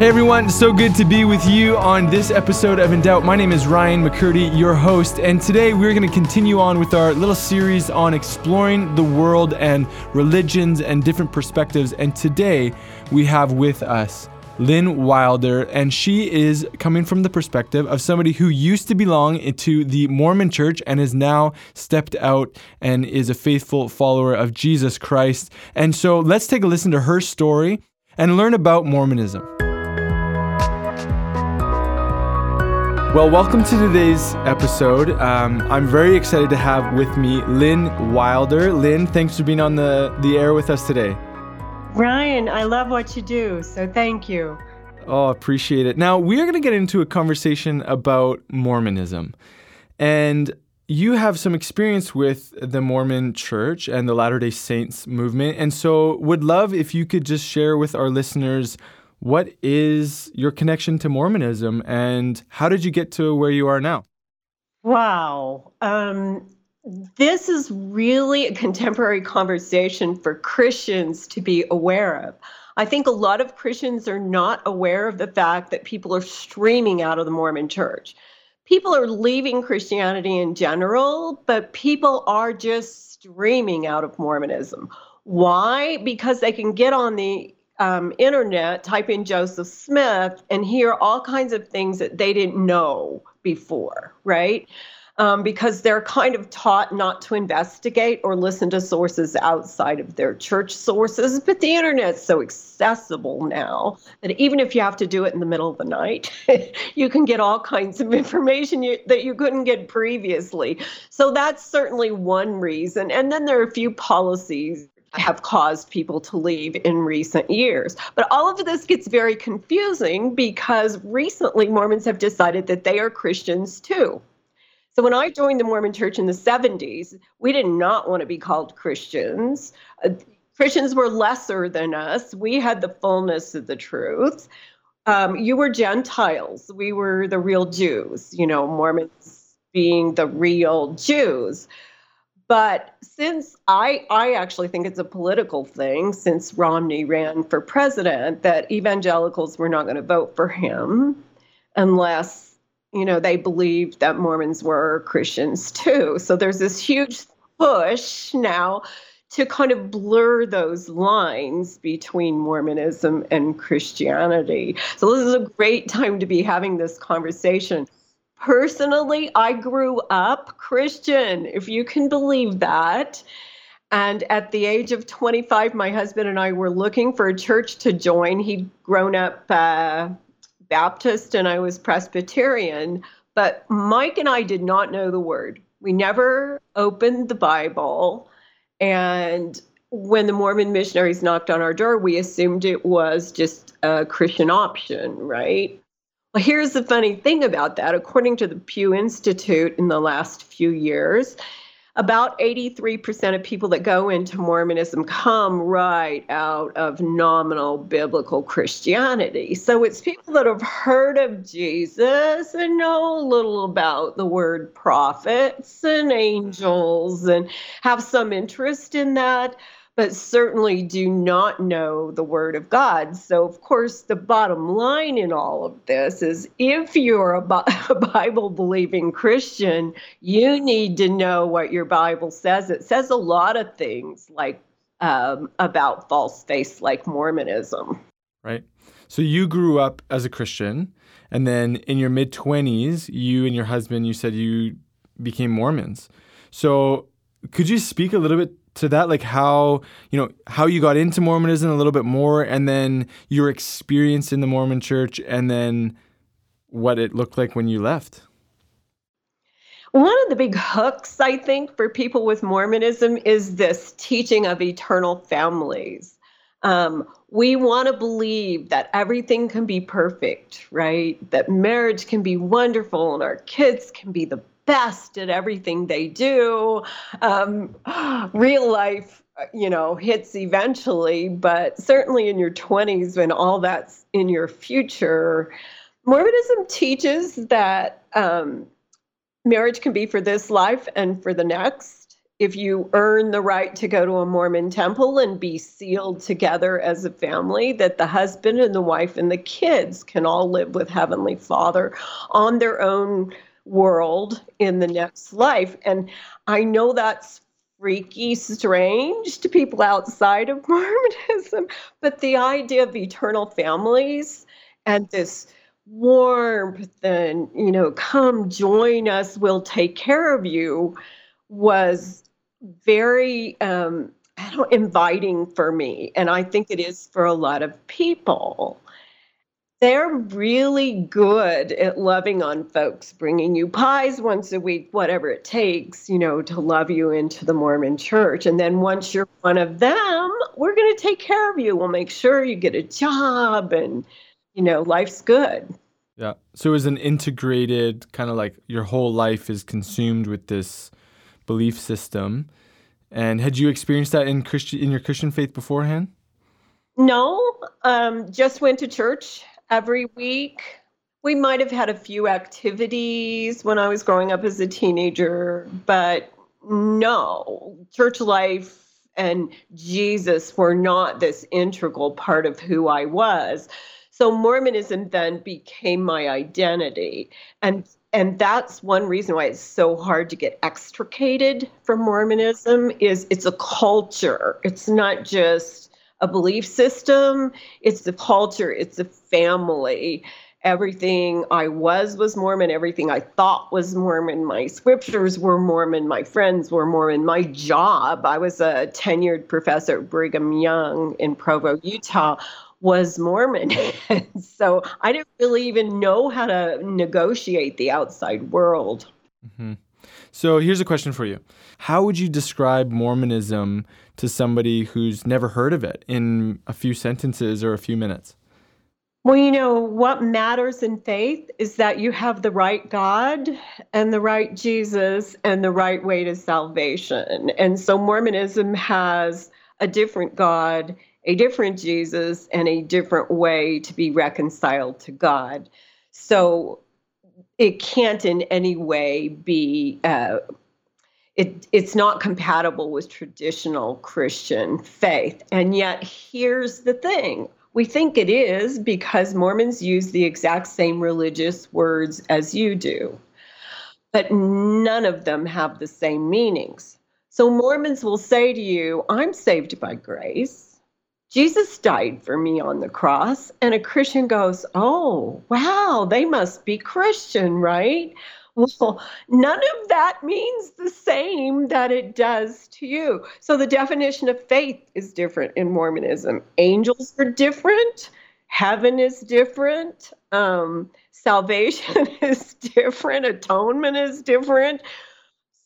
Hey everyone, so good to be with you on this episode of In Doubt. My name is Ryan McCurdy, your host, and today we're going to continue on with our little series on exploring the world and religions and different perspectives. And today we have with us Lynn Wilder, and she is coming from the perspective of somebody who used to belong to the Mormon church and has now stepped out and is a faithful follower of Jesus Christ. And so let's take a listen to her story and learn about Mormonism. Well, welcome to today's episode. Um, I'm very excited to have with me Lynn Wilder. Lynn, thanks for being on the, the air with us today. Ryan, I love what you do, so thank you. Oh, appreciate it. Now, we are going to get into a conversation about Mormonism. And you have some experience with the Mormon church and the Latter day Saints movement. And so, would love if you could just share with our listeners what is your connection to Mormonism and how did you get to where you are now? Wow. Um, this is really a contemporary conversation for Christians to be aware of. I think a lot of Christians are not aware of the fact that people are streaming out of the Mormon church. People are leaving Christianity in general, but people are just streaming out of Mormonism. Why? Because they can get on the um, internet, type in Joseph Smith, and hear all kinds of things that they didn't know before, right? Um, because they're kind of taught not to investigate or listen to sources outside of their church sources. But the internet's so accessible now that even if you have to do it in the middle of the night, you can get all kinds of information you, that you couldn't get previously. So that's certainly one reason. And then there are a few policies have caused people to leave in recent years. But all of this gets very confusing because recently Mormons have decided that they are Christians too. So when I joined the Mormon church in the 70s, we did not want to be called Christians. Uh, Christians were lesser than us. We had the fullness of the truth. Um, you were Gentiles. We were the real Jews, you know, Mormons being the real Jews. But since I, I actually think it's a political thing, since Romney ran for president, that evangelicals were not going to vote for him unless, you know, they believed that Mormons were Christians too. So there's this huge push now to kind of blur those lines between Mormonism and Christianity. So this is a great time to be having this conversation. Personally, I grew up Christian, if you can believe that. And at the age of 25, my husband and I were looking for a church to join. He'd grown up uh, Baptist and I was Presbyterian. But Mike and I did not know the word. We never opened the Bible. And when the Mormon missionaries knocked on our door, we assumed it was just a Christian option, right? Well, here's the funny thing about that. According to the Pew Institute, in the last few years, about 83% of people that go into Mormonism come right out of nominal biblical Christianity. So it's people that have heard of Jesus and know a little about the word prophets and angels and have some interest in that but certainly do not know the Word of God. So, of course, the bottom line in all of this is if you're a, Bible believing Christian, you need to know what your Bible says. It says a lot of things like um, about false faith like Mormonism. Right. So, you grew up as a Christian, and then in your mid 20s, you and your husband, you said you became Mormons. So, could you speak a little bit to that like how you know how you got into mormonism a little bit more and then your experience in the mormon church and then what it looked like when you left? One of the big hooks i think for people with mormonism is this teaching of eternal families. Um, we want to believe that everything can be perfect right? That marriage can be wonderful and our kids can be the best at everything they do. Um, real life, you know, hits eventually, but certainly in your 20s when all that's in your future, Mormonism teaches that um, marriage can be for this life and for the next if you earn the right to go to a Mormon temple and be sealed together as a family, that the husband and the wife and the kids can all live with Heavenly Father on their own world in the next life. And I know that's freaky, strange to people outside of Mormonism, but the idea of eternal families and this warmth and, you know, come join us, we'll take care of you was very um, inviting for me, and I think it is for a lot of people. They're really good at loving on folks, bringing you pies once a week, whatever it takes, you know, to love you into the Mormon church. And then once you're one of them, we're going to take care of you. We'll make sure you get a job and, you know, life's good. Yeah. So it's an integrated kind of like your whole life is consumed with this belief system. And had you experienced that in Christian in your Christian faith beforehand? No, um, just went to church every week. We might have had a few activities when I was growing up as a teenager, but no, church life and Jesus were not this integral part of who I was. So Mormonism then became my identity. And and that's one reason why it's so hard to get extricated from mormonism is it's a culture it's not just a belief system it's the culture it's the family everything i was was mormon everything i thought was mormon my scriptures were mormon my friends were mormon my job i was a tenured professor at brigham young in provo utah was Mormon. so I didn't really even know how to negotiate the outside world. Mm-hmm. So here's a question for you How would you describe Mormonism to somebody who's never heard of it in a few sentences or a few minutes? Well, you know, what matters in faith is that you have the right God and the right Jesus and the right way to salvation. And so Mormonism has a different God a different Jesus and a different way to be reconciled to God. So it can't in any way be. Uh, it, it's not compatible with traditional Christian faith. And yet, here's the thing we think it is because Mormons use the exact same religious words as you do, but none of them have the same meanings. So, Mormons will say to you, I'm saved by grace. Jesus died for me on the cross. And a Christian goes, Oh, wow, they must be Christian, right? Well, none of that means the same that it does to you. So the definition of faith is different in Mormonism. Angels are different, heaven is different, um, salvation is different, atonement is different.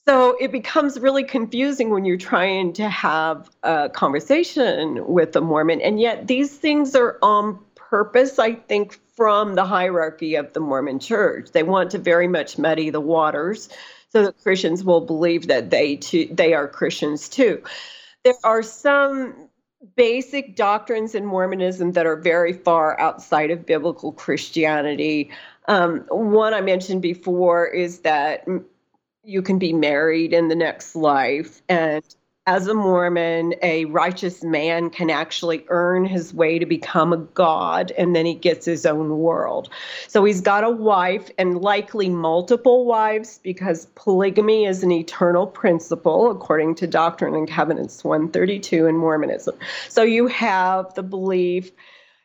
So it becomes really confusing when you're trying to have a conversation with a Mormon. And yet these things are on purpose, I think, from the hierarchy of the Mormon church. They want to very much muddy the waters so that Christians will believe that they too they are Christians too. There are some basic doctrines in Mormonism that are very far outside of biblical Christianity. Um, one I mentioned before is that you can be married in the next life. And as a Mormon, a righteous man can actually earn his way to become a god, and then he gets his own world. So he's got a wife and likely multiple wives because polygamy is an eternal principle, according to Doctrine and Covenants 132 in Mormonism. So you have the belief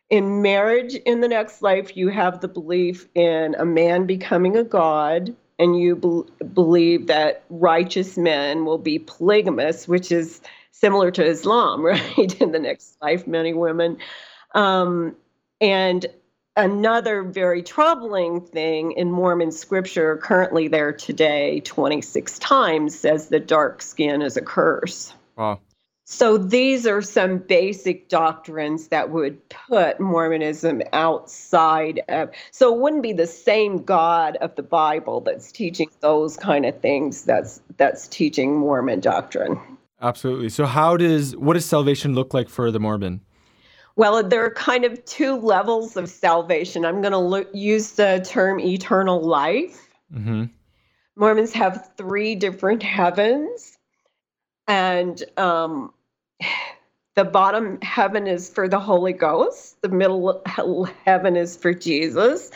in marriage in the next life, you have the belief in a man becoming a god and you be- believe that righteous men will be polygamous, which is similar to Islam, right? In the next life, many women. Um, and another very troubling thing in Mormon scripture, currently there today, 26 times, says that dark skin is a curse. Wow. So these are some basic doctrines that would put Mormonism outside of. So it wouldn't be the same God of the Bible that's teaching those kind of things. That's that's teaching Mormon doctrine. Absolutely. So how does what does salvation look like for the Mormon? Well, there are kind of two levels of salvation. I'm going to look, use the term eternal life. Mm-hmm. Mormons have three different heavens, and um, the bottom heaven is for the Holy Ghost, the middle heaven is for Jesus,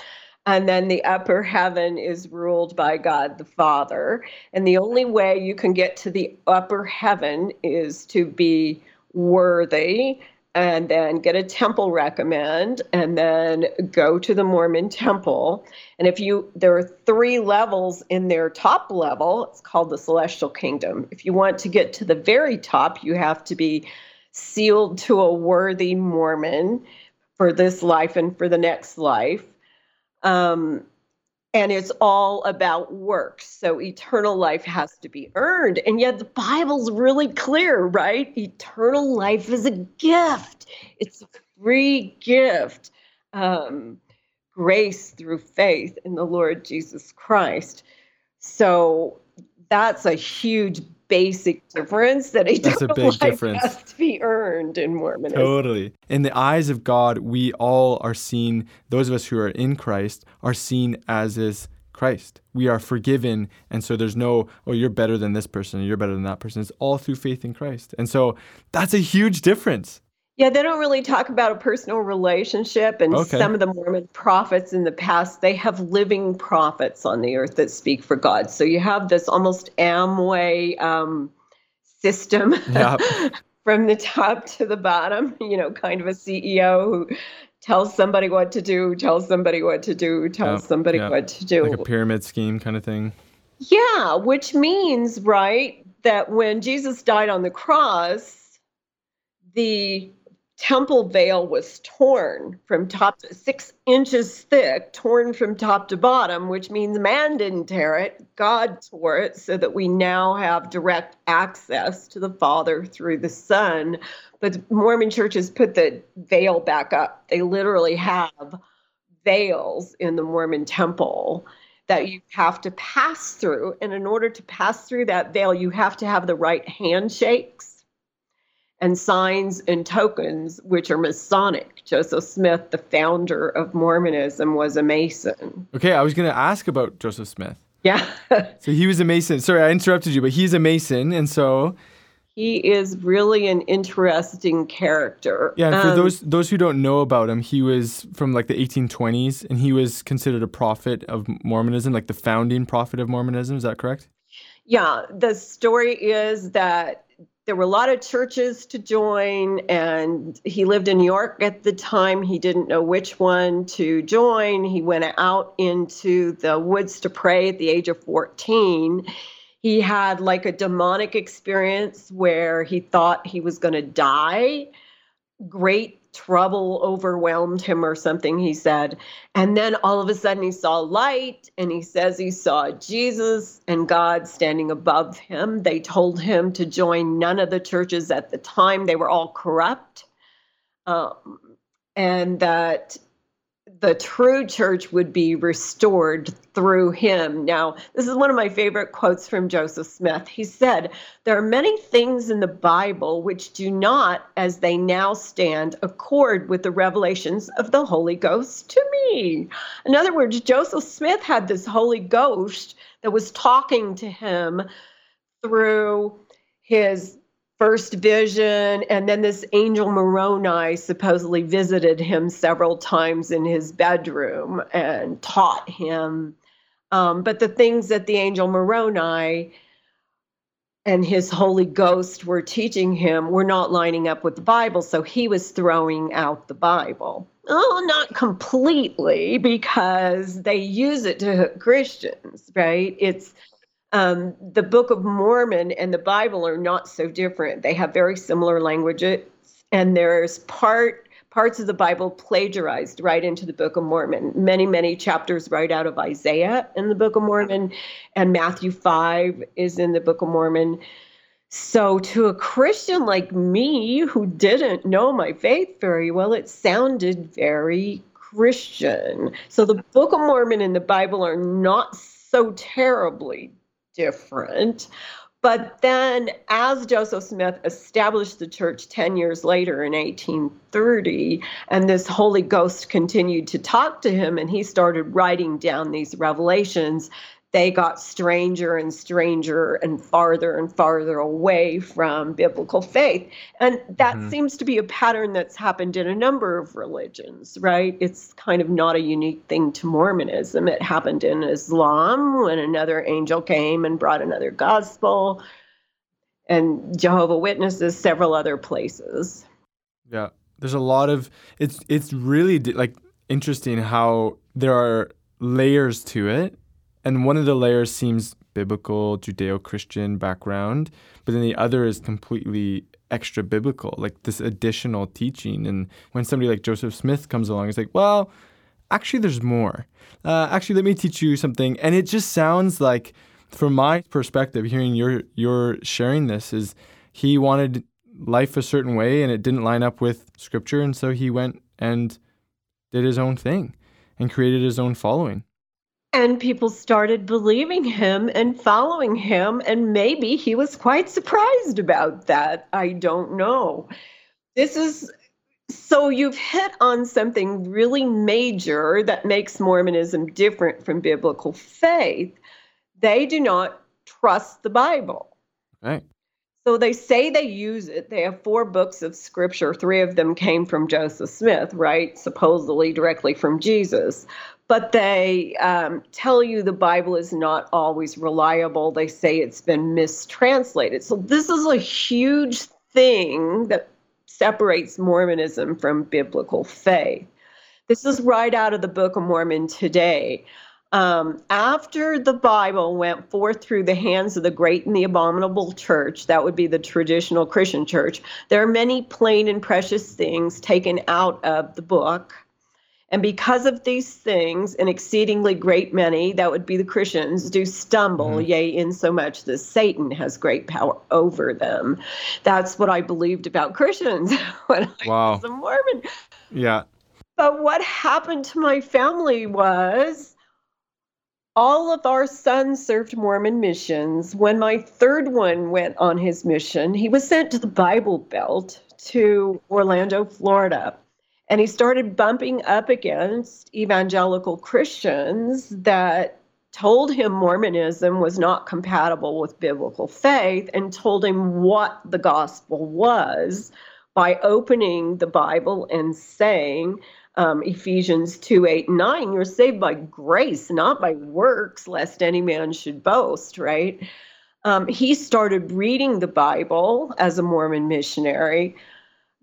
and then the upper heaven is ruled by God the Father. And the only way you can get to the upper heaven is to be worthy and then get a temple recommend and then go to the Mormon temple. And if you there are three levels in their top level, it's called the celestial kingdom. If you want to get to the very top, you have to be sealed to a worthy Mormon for this life and for the next life. Um, and it's all about works. So eternal life has to be earned. And yet the Bible's really clear, right? Eternal life is a gift, it's a free gift. Um, grace through faith in the Lord Jesus Christ. So that's a huge basic difference that a That's a big difference. has to be earned in Mormonism. Totally. In the eyes of God, we all are seen, those of us who are in Christ are seen as is Christ. We are forgiven. And so there's no, oh, you're better than this person, you're better than that person. It's all through faith in Christ. And so that's a huge difference. Yeah, they don't really talk about a personal relationship. And okay. some of the Mormon prophets in the past, they have living prophets on the earth that speak for God. So you have this almost Amway um, system yep. from the top to the bottom, you know, kind of a CEO who tells somebody what to do, tells somebody what to do, tells yep. somebody yep. what to do. Like a pyramid scheme kind of thing. Yeah, which means, right, that when Jesus died on the cross, the temple veil was torn from top to six inches thick, torn from top to bottom, which means man didn't tear it, God tore it, so that we now have direct access to the Father through the Son. But Mormon churches put the veil back up. They literally have veils in the Mormon temple that you have to pass through. And in order to pass through that veil, you have to have the right handshakes and signs and tokens, which are Masonic. Joseph Smith, the founder of Mormonism, was a Mason. Okay, I was going to ask about Joseph Smith. Yeah. so he was a Mason. Sorry, I interrupted you, but he's a Mason, and so he is really an interesting character. Yeah, for um, those those who don't know about him, he was from like the 1820s, and he was considered a prophet of Mormonism, like the founding prophet of Mormonism. Is that correct? Yeah, the story is that there were a lot of churches to join, and he lived in New York at the time. He didn't know which one to join. He went out into the woods to pray at the age of 14. He had like a demonic experience where he thought he was going to die. Great trouble overwhelmed him or something, he said. And then all of a sudden he saw light and he says he saw Jesus and God standing above him. They told him to join none of the churches at the time, they were all corrupt. Um, and that the true church would be restored through him. Now, this is one of my favorite quotes from Joseph Smith. He said, There are many things in the Bible which do not, as they now stand, accord with the revelations of the Holy Ghost to me. In other words, Joseph Smith had this Holy Ghost that was talking to him through his first vision. And then this angel Moroni supposedly visited him several times in his bedroom and taught him. Um, but the things that the angel Moroni and his Holy Ghost were teaching him were not lining up with the Bible. So he was throwing out the Bible. Oh, not completely, because they use it to hook Christians, right? It's um, the Book of Mormon and the Bible are not so different. They have very similar languages, and there's part parts of the Bible plagiarized right into the Book of Mormon. Many, many chapters right out of Isaiah in the Book of Mormon, and Matthew 5 is in the Book of Mormon. So, to a Christian like me who didn't know my faith very well, it sounded very Christian. So, the Book of Mormon and the Bible are not so terribly different. But then, as Joseph Smith established the church 10 years later in 1830, and this Holy Ghost continued to talk to him, and he started writing down these revelations, they got stranger and stranger and farther and farther away from biblical faith. And that mm-hmm. seems to be a pattern that's happened in a number of religions, right? It's kind of not a unique thing to Mormonism. It happened in Islam when another angel came and brought another gospel, and Jehovah Witnesses, several other places. Yeah. There's a lot of it's it's really like interesting how there are layers to it and one of the layers seems biblical, Judeo Christian background, but then the other is completely extra biblical, like this additional teaching. And when somebody like Joseph Smith comes along, it's like, well, actually, there's more. Uh, actually, let me teach you something. And it just sounds like, from my perspective, hearing your your sharing this, is he wanted life a certain way and it didn't line up with scripture, and so he went and did his own thing and created his own following. And people started believing him and following him. And maybe he was quite surprised about that. I don't know. This is so you've hit on something really major that makes Mormonism different from biblical faith. They do not trust the Bible. Right. So they say they use it. They have four books of scripture. Three of them came from Joseph Smith, right? Supposedly directly from Jesus but they um, tell you the Bible is not always reliable. They say it's been mistranslated. So, this is a huge thing that separates Mormonism from biblical faith. This is right out of the Book of Mormon today. Um, after the Bible went forth through the hands of the great and the abominable church, that would be the traditional Christian church, there are many plain and precious things taken out of the book and because of these things, an exceedingly great many, that would be the Christians, do stumble, mm-hmm. yea, in so much that Satan has great power over them. That's what I believed about Christians when I wow. was a Mormon. Yeah. But what happened to my family was all of our sons served Mormon missions. When my third one went on his mission, he was sent to the Bible Belt to Orlando, Florida and he started bumping up against evangelical Christians that told him Mormonism was not compatible with biblical faith and told him what the gospel was by opening the Bible and saying, um, Ephesians 2 8 9, you're saved by grace, not by works, lest any man should boast, right? Um, he started reading the Bible as a Mormon missionary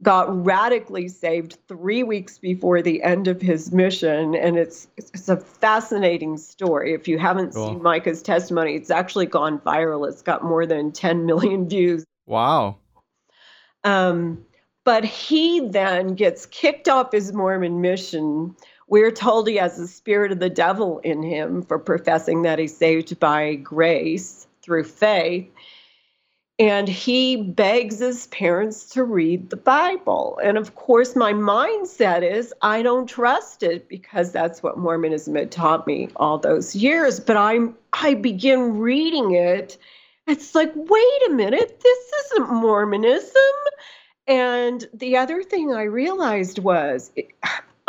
got radically saved three weeks before the end of his mission. And it's it's a fascinating story. If you haven't cool. seen Micah's testimony, it's actually gone viral. It's got more than 10 million views. Wow. Um, but he then gets kicked off his Mormon mission. We're told he has the spirit of the devil in him for professing that he's saved by grace through faith and he begs his parents to read the Bible. And of course, my mindset is I don't trust it because that's what Mormonism had taught me all those years. But I'm I begin reading it. It's like, wait a minute, this isn't Mormonism. And the other thing I realized was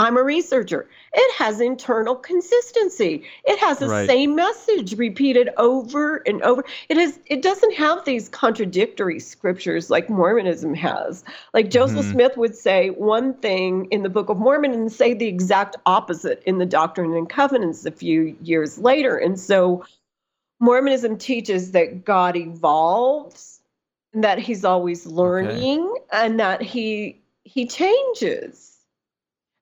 I'm a researcher. It has internal consistency. It has the right. same message repeated over and over. It is it doesn't have these contradictory scriptures like Mormonism has. Like Joseph mm-hmm. Smith would say one thing in the Book of Mormon and say the exact opposite in the Doctrine and Covenants a few years later. And so Mormonism teaches that God evolves, and that he's always learning, okay. and that he he changes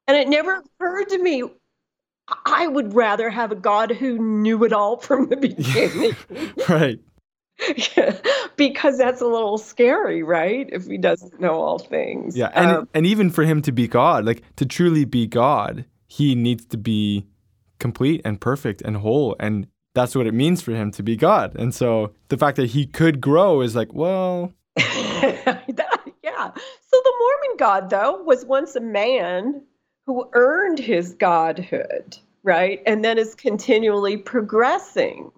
and it never occurred to me I would rather have a God who knew it all from the beginning. right. because that's a little scary, right? If he doesn't know all things. Yeah, and um, and even for him to be God, like to truly be God, he needs to be complete and perfect and whole and that's what it means for him to be God. And so the fact that he could grow is like, well. yeah. So the Mormon God, though, was once a man who earned his godhood, right? And then is continually progressing.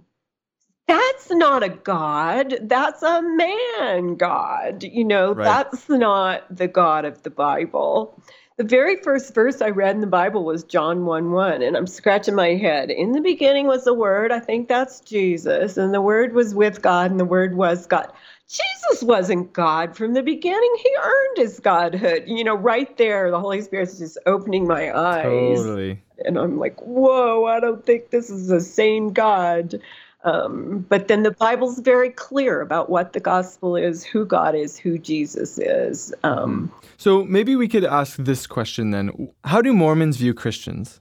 That's not a God. That's a man God. You know, right. that's not the God of the Bible. The very first verse I read in the Bible was John 1 1, and I'm scratching my head. In the beginning was the Word, I think that's Jesus, and the Word was with God, and the Word was God. Jesus wasn't God from the beginning. He earned his godhood. You know, right there, the Holy Spirit's just opening my eyes. Totally. And I'm like, whoa, I don't think this is the same God. Um, but then the Bible's very clear about what the gospel is, who God is, who Jesus is. Um, so maybe we could ask this question then How do Mormons view Christians?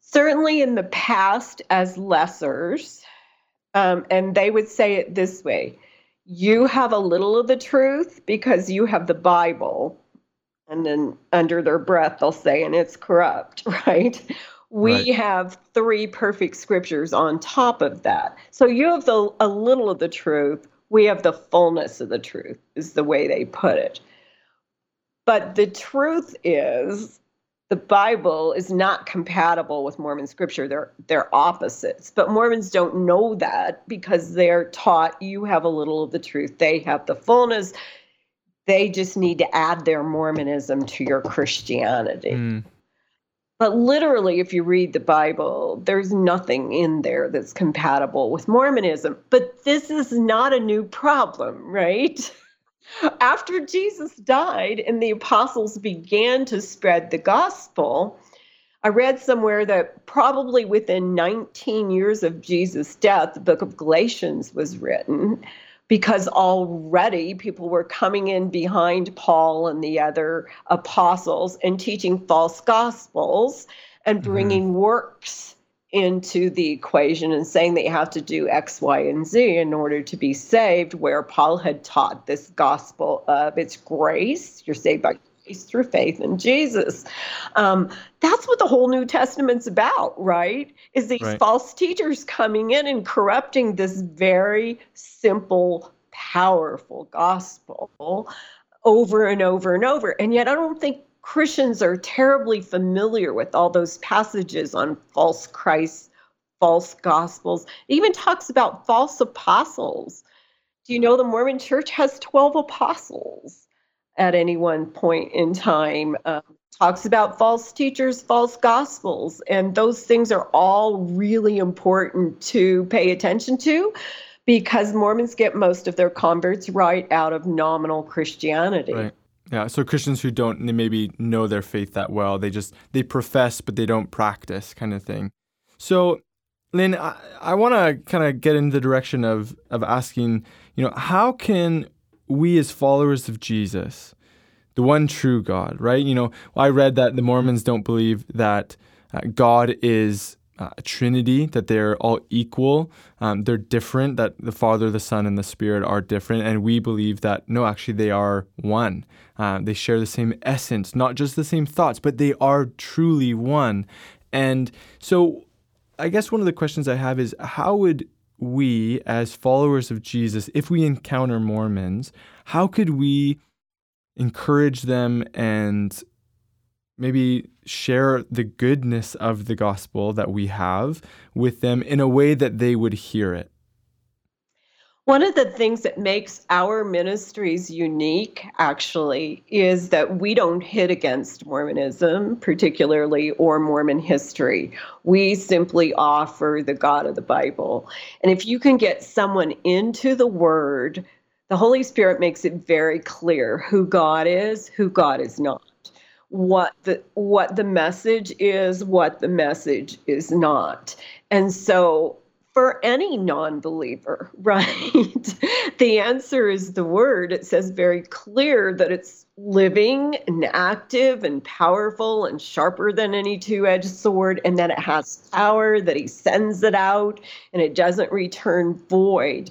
Certainly in the past as lessers. Um, and they would say it this way you have a little of the truth because you have the Bible. And then under their breath, they'll say, and it's corrupt, right? we right. have three perfect scriptures on top of that. So you have the, a little of the truth. We have the fullness of the truth, is the way they put it. But the truth is, the Bible is not compatible with Mormon scripture. They're they're opposites. But Mormons don't know that because they're taught you have a little of the truth. They have the fullness. They just need to add their Mormonism to your Christianity. Mm. But literally, if you read the Bible, there's nothing in there that's compatible with Mormonism. But this is not a new problem, right? After Jesus died and the apostles began to spread the gospel, I read somewhere that probably within 19 years of Jesus' death, the book of Galatians was written because already people were coming in behind Paul and the other apostles and teaching false gospels and mm-hmm. bringing mm-hmm. works into the equation and saying that you have to do X, Y, and Z in order to be saved, where Paul had taught this gospel of its grace. You're saved by grace through faith in Jesus. Um, that's what the whole New Testament's about, right? Is these right. false teachers coming in and corrupting this very simple, powerful gospel over and over and over. And yet, I don't think Christians are terribly familiar with all those passages on false Christ, false gospels. It even talks about false apostles. Do you know the Mormon church has 12 apostles at any one point in time? Um, talks about false teachers, false gospels, and those things are all really important to pay attention to because Mormons get most of their converts right out of nominal Christianity. Right. Yeah, so Christians who don't maybe know their faith that well, they just they profess but they don't practice kind of thing. So Lynn, I, I want to kind of get in the direction of of asking, you know, how can we as followers of Jesus the one true God, right? You know, I read that the Mormons don't believe that uh, God is uh, a Trinity, that they're all equal. Um, they're different, that the Father, the Son, and the Spirit are different. And we believe that, no, actually, they are one. Uh, they share the same essence, not just the same thoughts, but they are truly one. And so, I guess one of the questions I have is how would we, as followers of Jesus, if we encounter Mormons, how could we encourage them and maybe share the goodness of the gospel that we have with them in a way that they would hear it. One of the things that makes our ministries unique, actually, is that we don't hit against Mormonism, particularly, or Mormon history. We simply offer the God of the Bible. And if you can get someone into the Word the Holy Spirit makes it very clear who God is, who God is not, what the what the message is, what the message is not. And so for any non-believer, right? the answer is the word. It says very clear that it's living and active and powerful and sharper than any two-edged sword and that it has power that he sends it out and it doesn't return void.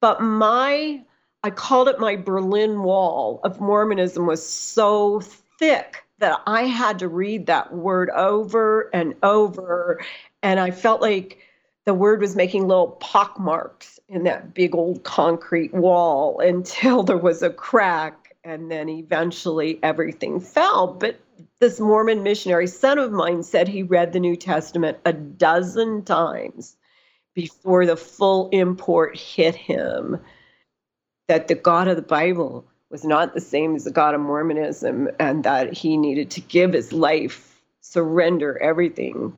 But my I called it my Berlin Wall of Mormonism was so thick that I had to read that word over and over. And I felt like the word was making little pock marks in that big old concrete wall until there was a crack and then eventually everything fell. But this Mormon missionary son of mine said he read the New Testament a dozen times before the full import hit him that the God of the Bible was not the same as the God of Mormonism and that he needed to give his life, surrender everything.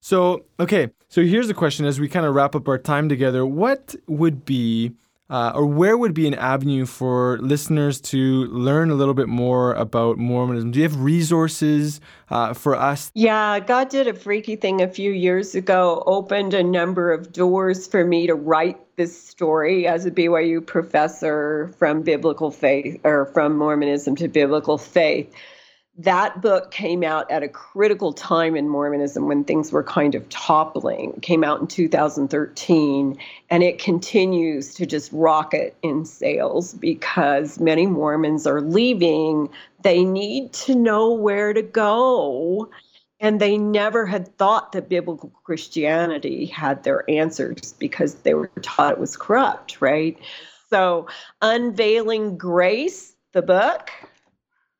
So, okay, so here's the question as we kind of wrap up our time together what would be uh, or where would be an avenue for listeners to learn a little bit more about Mormonism? Do you have resources uh, for us? Yeah, God did a freaky thing a few years ago, opened a number of doors for me to write this story as a BYU professor from biblical faith or from Mormonism to biblical faith that book came out at a critical time in Mormonism when things were kind of toppling. It came out in 2013, and it continues to just rocket in sales because many Mormons are leaving. They need to know where to go. And they never had thought that biblical Christianity had their answers because they were taught it was corrupt, right? So, Unveiling Grace, the book,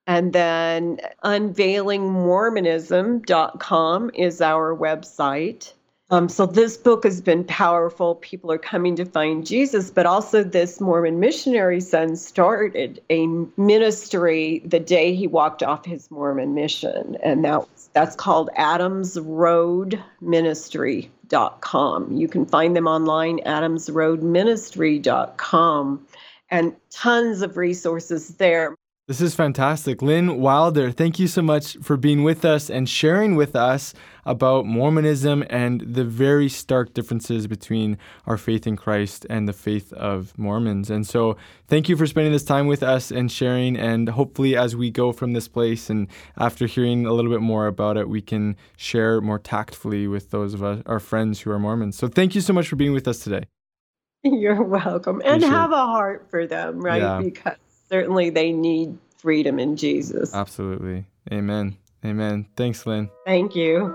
and then unveilingmormonism.com is our website. Um, so this book has been powerful. People are coming to find Jesus, but also this Mormon missionary son started a ministry the day he walked off his Mormon mission, and that that's called Adams Road Ministry.com. You can find them online, adamsroadministry.com, and tons of resources there. This is fantastic. Lynn Wilder, thank you so much for being with us and sharing with us about Mormonism and the very stark differences between our faith in Christ and the faith of Mormons. And so, thank you for spending this time with us and sharing. And hopefully, as we go from this place and after hearing a little bit more about it, we can share more tactfully with those of us, our friends who are Mormons. So, thank you so much for being with us today. You're welcome. And Appreciate have a heart for them, right? Yeah. Because certainly they need freedom in Jesus. Absolutely. Amen. Amen. Thanks, Lynn. Thank you.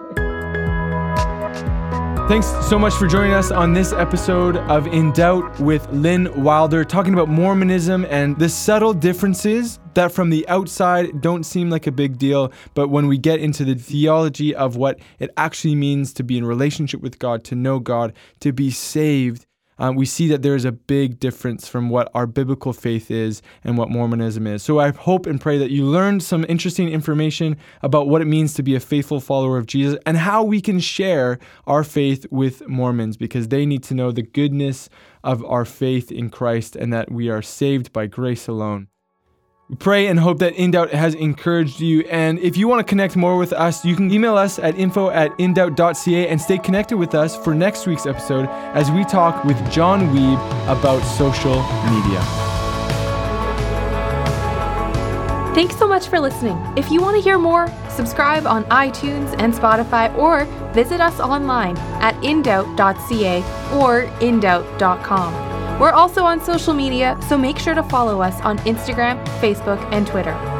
Thanks so much for joining us on this episode of In Doubt with Lynn Wilder, talking about Mormonism and the subtle differences that from the outside don't seem like a big deal, but when we get into the theology of what it actually means to be in relationship with God, to know God, to be saved, um, we see that there is a big difference from what our biblical faith is and what Mormonism is. So I hope and pray that you learned some interesting information about what it means to be a faithful follower of Jesus and how we can share our faith with Mormons because they need to know the goodness of our faith in Christ and that we are saved by grace alone. We pray and hope that In Doubt has encouraged you. And if you want to connect more with us, you can email us at info at indoubt.ca and stay connected with us for next week's episode as we talk with John Weeb about social media. Thanks so much for listening. If you want to hear more, subscribe on iTunes and Spotify or visit us online at indoubt.ca or indoubt.com. We're also on social media, so make sure to follow us on Instagram, Facebook, and Twitter.